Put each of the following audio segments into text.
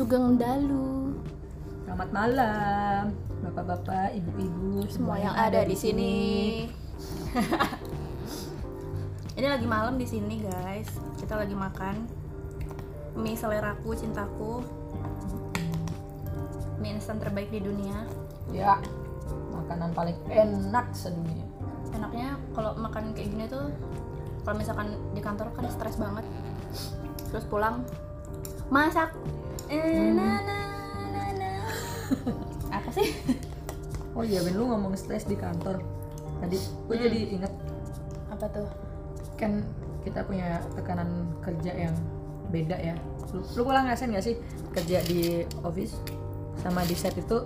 Sugeng Dalu. Selamat malam, bapak-bapak, ibu-ibu, Semua yang ada di sini. Ini lagi malam di sini, guys. Kita lagi makan mie seleraku, cintaku. Mie instan terbaik di dunia. Ya, makanan paling enak sedunia. Enaknya kalau makan kayak gini tuh kalau misalkan di kantor kan stres banget. Terus pulang masak. Eh, na, na, na, na. Apa sih? Oh iya, Ben, lu ngomong stres di kantor. Tadi gue Hmm. jadi inget Apa tuh? kan kita punya tekanan kerja yang beda ya. Lu, lu pernah ngerasain gak sih kerja di office sama di set itu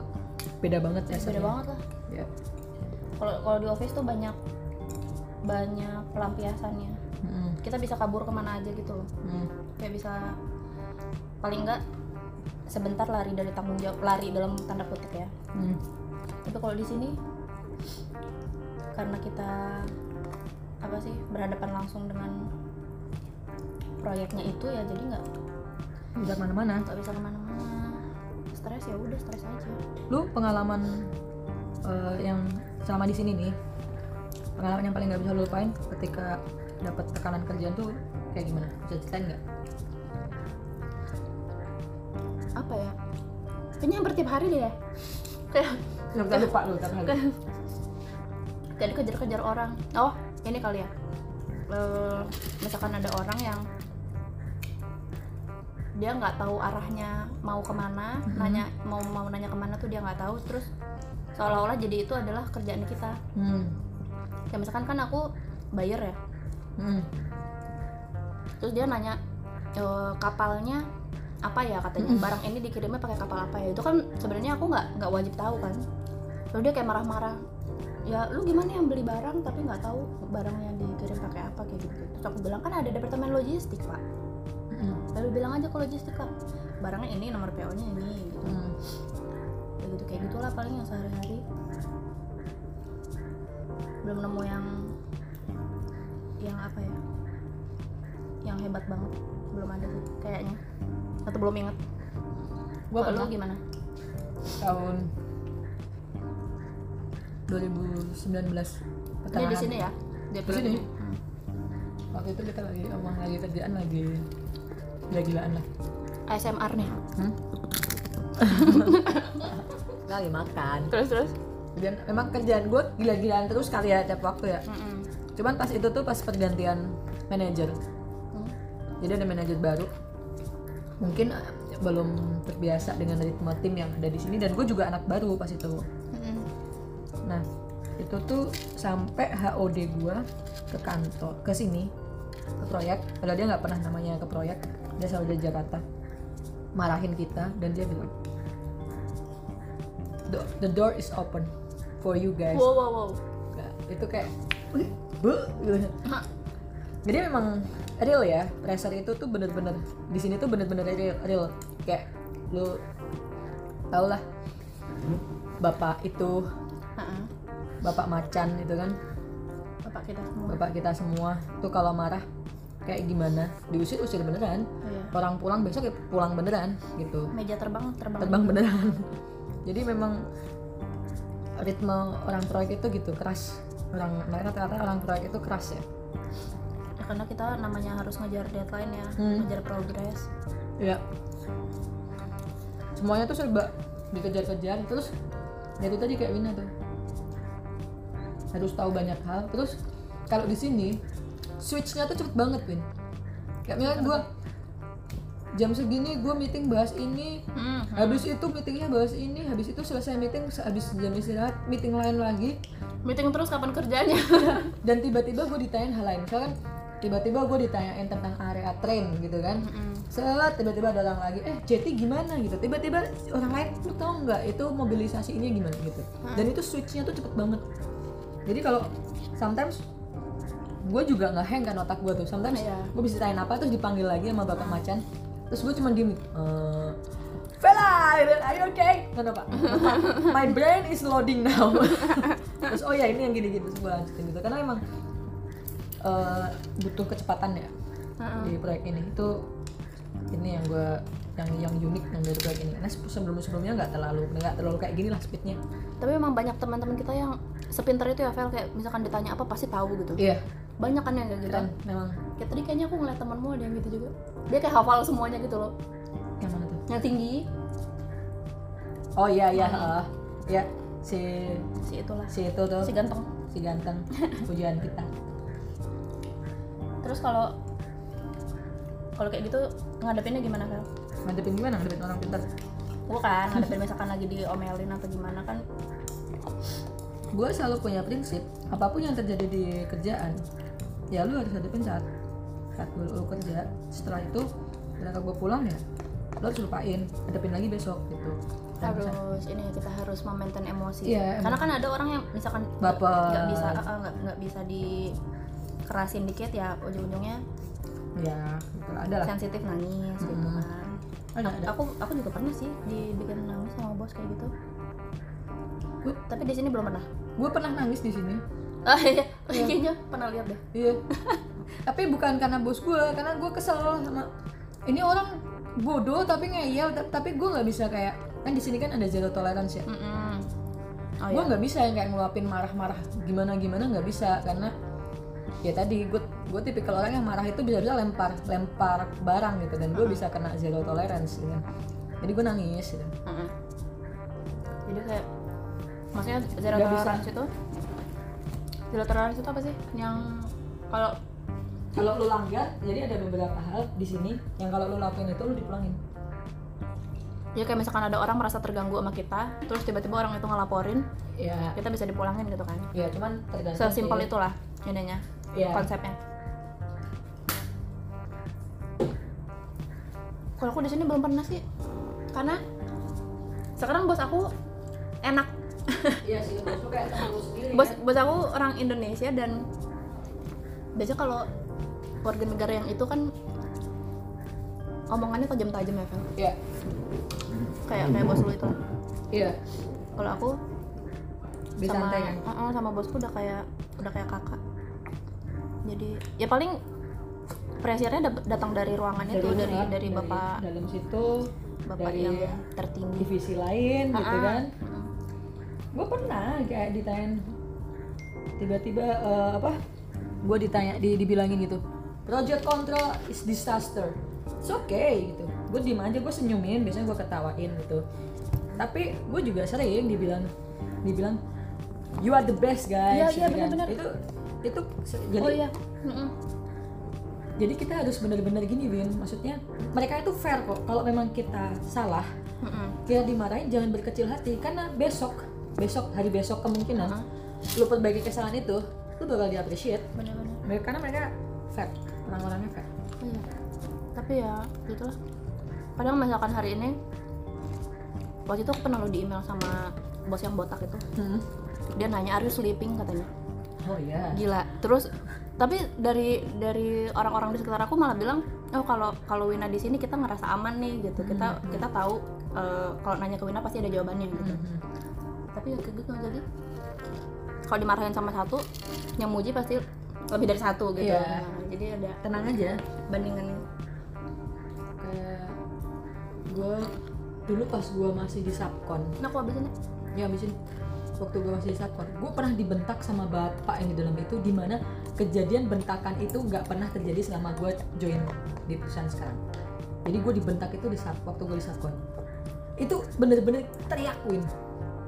beda banget ya? Beda banget lah. Ya. Kalau kalau di office tuh banyak banyak pelampiasannya. Mm, Kita bisa kabur ke mana aja gitu loh. mm. Kayak bisa paling enggak sebentar lari dari tanggung jawab lari dalam tanda kutip ya. Hmm. Tapi kalau di sini karena kita apa sih berhadapan langsung dengan proyeknya itu ya jadi nggak Bisa ke mana-mana. nggak bisa ke mana-mana stres ya udah stres aja Lu pengalaman eh, yang selama di sini nih, pengalaman yang paling nggak bisa lu lupain ketika dapat tekanan kerjaan tuh kayak gimana? Bisa ceritain nggak? Apa ya? Kayaknya hampir tiap hari deh ya. Kayak lupa lu tapi kayak kayak dikejar-kejar orang. Oh ini kali ya. Eh, misalkan ada orang yang dia nggak tahu arahnya mau ke mana Mhm. nanya mau mau nanya ke mana tuh dia nggak tahu. Terus seolah-olah jadi itu adalah kerjaan kita. Hmm. ya misalkan kan aku buyer ya. Hmm. terus dia nanya e, kapalnya apa ya katanya Mm-mm. barang ini dikirimnya pakai kapal apa ya? Itu kan sebenarnya aku nggak nggak wajib tahu kan. Lalu dia kayak marah-marah ya lu gimana yang beli barang tapi nggak tahu barang yang dikirim pakai apa? Kayak gitu. Terus aku bilang kan ada departemen logistik pak. Hmm. lalu bilang aja ke logistik kak barangnya ini nomor PO nya ini gitu. Hmm. kayak gitu kayak gitulah paling yang sehari-hari. Belum nemu yang yang apa ya yang hebat banget belum ada sih kayaknya atau belum inget Gua Kalau pernah gimana tahun 2019 ini pertengahan. di sini ya di sini. Hmm. Waktu itu kita lagi emang lagi kerjaan lagi gila-gilaan lah. ASMR nih Hmm? lagi makan. terus terus Dan memang kerjaan gue gila-gilaan terus kali ya tiap waktu ya. Mm-mm. Cuman pas itu tuh pas pergantian manajer. Hmm. Jadi ada manajer baru. Mungkin eh, belum terbiasa dengan ritme tim yang ada di sini dan gue juga anak baru pas itu. Nah, itu tuh sampai HOD gua ke kantor, ke sini, ke proyek. Padahal dia nggak pernah namanya ke proyek, dia selalu di Jakarta. Marahin kita dan dia bilang, the, the door is open for you guys. wow wow wow Nah, itu kayak, "Wih, bu, gitu. Jadi memang real ya, pressure itu tuh bener-bener di sini tuh bener-bener real, real. Kayak lu tau lah, bapak itu bapak macan itu kan? Bapak kita semua. Bapak kita semua tuh kalau marah kayak gimana? Diusir usir beneran. Iya. orang pulang besok ya pulang beneran gitu. Meja terbang terbang. Terbang beneran. Jadi memang ritme orang proyek itu gitu keras. Orang mereka rata-rata orang proyek itu keras ya Ya, karena kita namanya harus ngejar deadline ya Hmm. ngejar progres. Ya semuanya tuh serba dikejar-kejar terus ya itu tadi kayak Wina tuh. Harus tahu banyak hal. Terus kalau di sini switchnya tuh cepet banget Win. Kayak misalnya gue jam segini gue meeting bahas ini Hmm. habis itu meetingnya bahas ini habis itu selesai meeting habis jam istirahat meeting lain lagi. Meeting terus kapan kerjanya? Dan tiba-tiba gue ditanyain hal lain. Misalkan tiba-tiba gue ditanyain tentang area train gitu kan Mm-mm. Set, tiba-tiba ada orang lagi, eh JT gimana gitu. Tiba-tiba orang lain, lu tau nggak itu mobilisasi ini gimana gitu. Dan itu switchnya tuh cepet banget. Jadi kalau sometimes gue juga nggak hang kan otak gue tuh. Sometimes Iya. gue bisa tanya apa terus dipanggil lagi sama bapak macan. Terus gue cuma diem, Vela, gitu, are you okay? Pak, "Bapak, my brain is loading now. terus oh ya ini yang gini-gini terus gue lanjutin gitu. Karena emang eh, butuh kecepatan ya Ha-ha. di proyek ini. Itu ini yang gue yang yang unik yang baru kayak gini karena sebelum sebelumnya nggak terlalu nggak terlalu kayak gini lah speednya. Tapi memang banyak teman-teman kita yang sepinter itu ya Vel kayak misalkan ditanya apa pasti tahu gitu. Iya. Banyak kan yang kayak gitu. Kan memang. Kayak tadi kayaknya aku ngeliat temanmu ada yang gitu juga. Dia kayak hafal semuanya gitu loh. Yang mana tuh? Yang tinggi. Oh iya iya Hmm. heeh. ya si si itulah. si itu tuh. Si ganteng. Si ganteng. Pujian kita terus kalau kalau kayak gitu ngadepinnya gimana Vel? ngadepin gimana? Ngadepin orang pintar? Gue kan ngadepin misalkan lagi diomelin atau gimana kan? Gue selalu punya prinsip apa pun yang terjadi di kerjaan ya lu harus hadapin saat saat lu, lu kerja. Setelah itu ketika gue pulang ya lu harus lupain hadapin lagi besok gitu. Harus ini kita harus memaintain emosi. Iya, karena kan ada orang yang misalkan Baper. nggak bisa nggak nggak bisa dikerasin dikit ya ujung-ujungnya ya gitu ada lah. sensitif nangis gitu Hmm. kan. Ada aku, ada. aku aku juga pernah sih dibikin nangis sama bos kayak gitu. Gua- tapi di sini belum pernah. gue pernah nangis di sini. Ah iya. Kayaknya pernah lihat deh. Iya. Tapi bukan karena bos gue karena gue kesel sama ini orang bodoh tapi ngeyel ta- tapi gue nggak bisa kayak kan di sini kan ada zero tolerance ya? Mm-mm. oh gue iya. nggak bisa yang kayak ngeluapin marah-marah gimana gimana nggak bisa karena ya tadi gue gue tipikal orang yang marah itu bisa-bisa lempar lempar barang gitu dan gue bisa kena zero tolerance gitu jadi gue nangis gitu. Mm-mm. jadi kayak maksudnya zero bisa. tolerance itu? Zero tolerance itu apa sih? Yang kalau kalau lu langgar jadi ada beberapa hal di sini yang kalau lu lakuin itu lu dipulangin. Ya kayak misalkan ada orang merasa terganggu sama kita terus tiba-tiba orang itu ngelaporin ya. kita bisa dipulangin gitu kan? Ya cuman tergantung sesimpel itulah ininya Iya. konsepnya. Kalau aku di sini belum pernah sih. Karena sekarang bos aku enak. Iya sih bos lu kayak temen lu sendiri bos kan? bos aku orang Indonesia dan biasanya kalau warga negara yang itu kan omongannya tajam-tajam ya kan Iya. kayak kayak bos lu itu. Iya. Kalau aku bisa sama santai kan? Sama bosku udah kayak udah kayak kakak jadi ya paling pressure-nya dap- datang dari ruangan itu dari luar, dari bapak dalam situ bapak dari yang tertinggi divisi lain gitu Uh-uh. kan Mm. gue pernah kayak ditanya tiba-tiba eh, apa gue ditanya di, dibilangin gitu project control is disaster it's okay gitu gue diem aja gue senyumin biasanya gue ketawain gitu tapi gue juga sering dibilang dibilang you are the best guys Iya, iya, gitu kan. benar-benar. itu itu jadi oh iya. Mm-mm. jadi kita harus benar-benar gini Win maksudnya mereka itu fair kok. Kalau memang kita salah Mm-mm. kita dimarahin jangan berkecil hati. Karena besok besok hari besok kemungkinan Hah? lu perbaiki kesalahan itu lu bakal di appreciate bener-bener mereka karena mereka fair. Orang-orangnya fair. Iya. tapi ya gitulah padahal misalkan hari ini waktu itu aku pernah lo di email sama bos yang botak itu. Hmm. dia nanya are you sleeping? katanya oh iya. Gila. Terus tapi dari dari orang-orang di sekitar aku malah bilang oh kalau kalau Wina di sini kita ngerasa aman nih gitu. Kita Hmm. kita tahu eh, kalau nanya ke Wina pasti ada jawabannya gitu. Mhm. tapi ya kayak gitu jadi kalau dimarahin sama satu yang muji pasti lebih dari satu gitu. Iya. Nah, jadi ada tenang aja. Bandingannya. Kayak gue dulu pas gue masih di subkon nah aku habisin ya. Ya abisin waktu gue masih di subkon gue pernah dibentak sama bapak yang di dalam itu di mana kejadian bentakan itu nggak pernah terjadi selama gue join di perusahaan sekarang. Jadi gue dibentak itu di sub waktu gue di subkon itu bener-bener teriak win.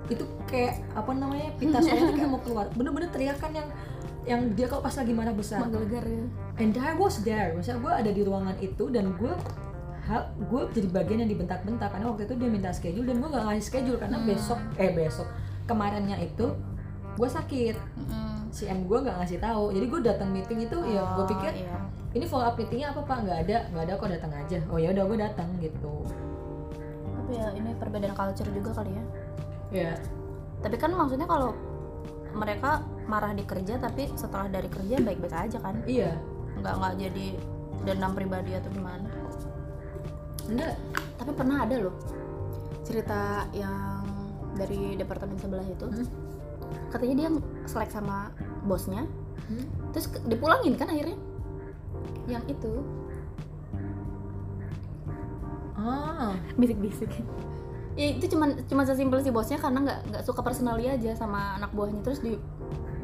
Itu kayak apa namanya pita suara itu kayak mau keluar. Bener-bener teriakan yang yang dia kalau pas lagi marah besar. Menggelegar ya. And I was there. Maksudnya gue ada di ruangan itu dan gue gue jadi bagian yang dibentak-bentak. Karena waktu itu dia minta schedule dan gue gak ngasih schedule karena Hmm. besok eh besok kemarinnya itu gue sakit. Si M gue nggak ngasih tahu. Jadi gue datang meeting itu ya gue Oh, pikir iya. ini follow up meetingnya apa pak? Nggak ada nggak ada kok datang aja. Oh ya udah gue datang gitu. Tapi ya ini perbedaan culture juga kali ya. Ya tapi kan maksudnya kalau mereka marah di kerja tapi setelah dari kerja baik-baik aja kan? Iya. Nggak nggak jadi dendam pribadi atau gimana? Enggak tapi pernah ada loh cerita yang dari departemen sebelah itu. Hmm? katanya dia selek sama bosnya. Hmm? terus dipulangin kan akhirnya? Yang itu. Ah bisik-bisik. Ya itu cuman cuma sesimpel si bosnya karena nggak nggak suka personally aja sama anak buahnya. Terus di,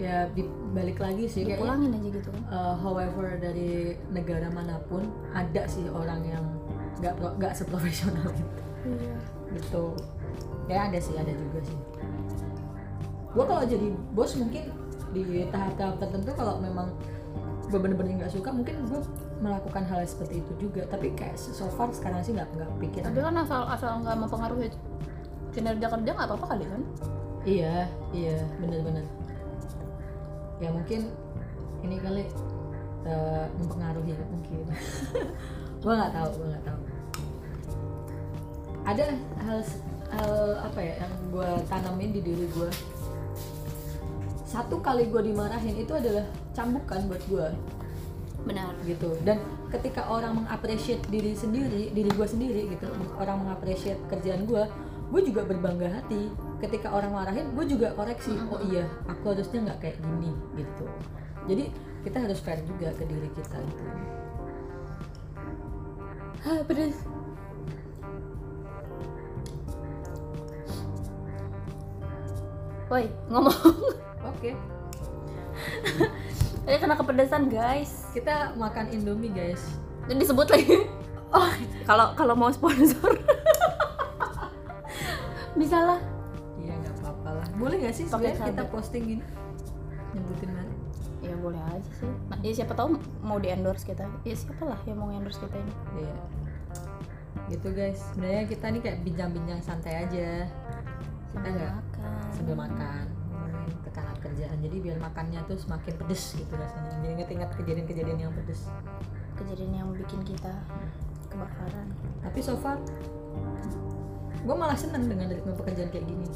ya dibalik lagi sih. Dipulangin aja gitu kan. Uh, however dari negara mana pun ada sih orang yang nggak nggak seprofesional itu iya. Gitu ya ada sih ada juga sih. Gue kalau jadi bos mungkin di tahap-tahap tertentu kalau memang gue bener-bener nggak suka mungkin gue melakukan hal seperti itu juga. Tapi kayak so far sekarang sih nggak nggak pikir tapi kan asal asal nggak mempengaruhi kinerja kerja nggak apa-apa kali kan? Iya iya bener-bener ya mungkin ini kali uh, mempengaruhi mungkin. Gue nggak tahu gue nggak tahu. Ada hal hal apa ya yang gue tanamin di diri gue satu kali gue dimarahin itu adalah cambukan buat gue benar. Gitu. Dan ketika orang mengapresiasi diri sendiri diri gue sendiri gitu orang mengapresiasi kerjaan gue gue juga berbangga hati. Ketika orang marahin gue juga koreksi oh iya aku harusnya nggak kayak gini gitu. Jadi kita harus fair juga ke diri kita gitu. Hah, pedes Woi, ngomong. Oke. Ini kena kepedesan guys. Kita makan indomie guys. Dan disebut lagi. Oh, kalau kalau mau sponsor. Bisa lah. Iya nggak apa-apa lah. Boleh nggak sih sebenarnya kita posting gini nyebutin merek Ya boleh aja sih. Nah, ya siapa tahu mau di endorse kita. Ya siapa lah yang mau endorse kita ini. Iya. Gitu guys. Sebenarnya kita nih kayak bincang-bincang santai aja. Kita nggak sambil makan ngomongin tekanan kerjaan. Jadi biar makannya tuh semakin pedes gitu rasanya. Jadi inget-inget kejadian-kejadian yang pedes. Kejadian yang bikin kita kebakaran Tapi so far gue malah seneng dengan ritme pekerjaan kayak gini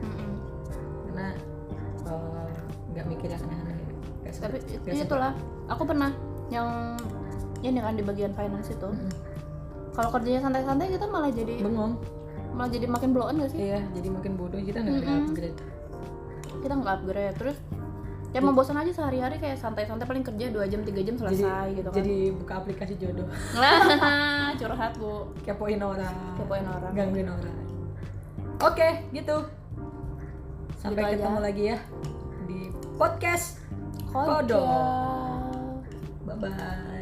Mm-mm. karena eh, nggak mikir yang aneh-aneh Tapi itu itulah Aku pernah yang ini kan di bagian finance itu Mm-mm. kalau kerjanya santai-santai kita malah jadi bengong malah jadi makin blow on gak sih? Iya jadi makin bodoh. Kita nggak ada Mm-mm. upgrade. Kita nggak upgrade. Terus ya membosan aja sehari-hari kayak santai-santai paling kerja 2 jam 3 jam jadi, selesai gitu kan. jadi buka aplikasi jodoh. Curhat bu. Kepoin orang. Kepoin orang. Gangguin orang. Oke gitu. Sampai Gitu aja. ketemu lagi ya di podcast. Kodok. bye bye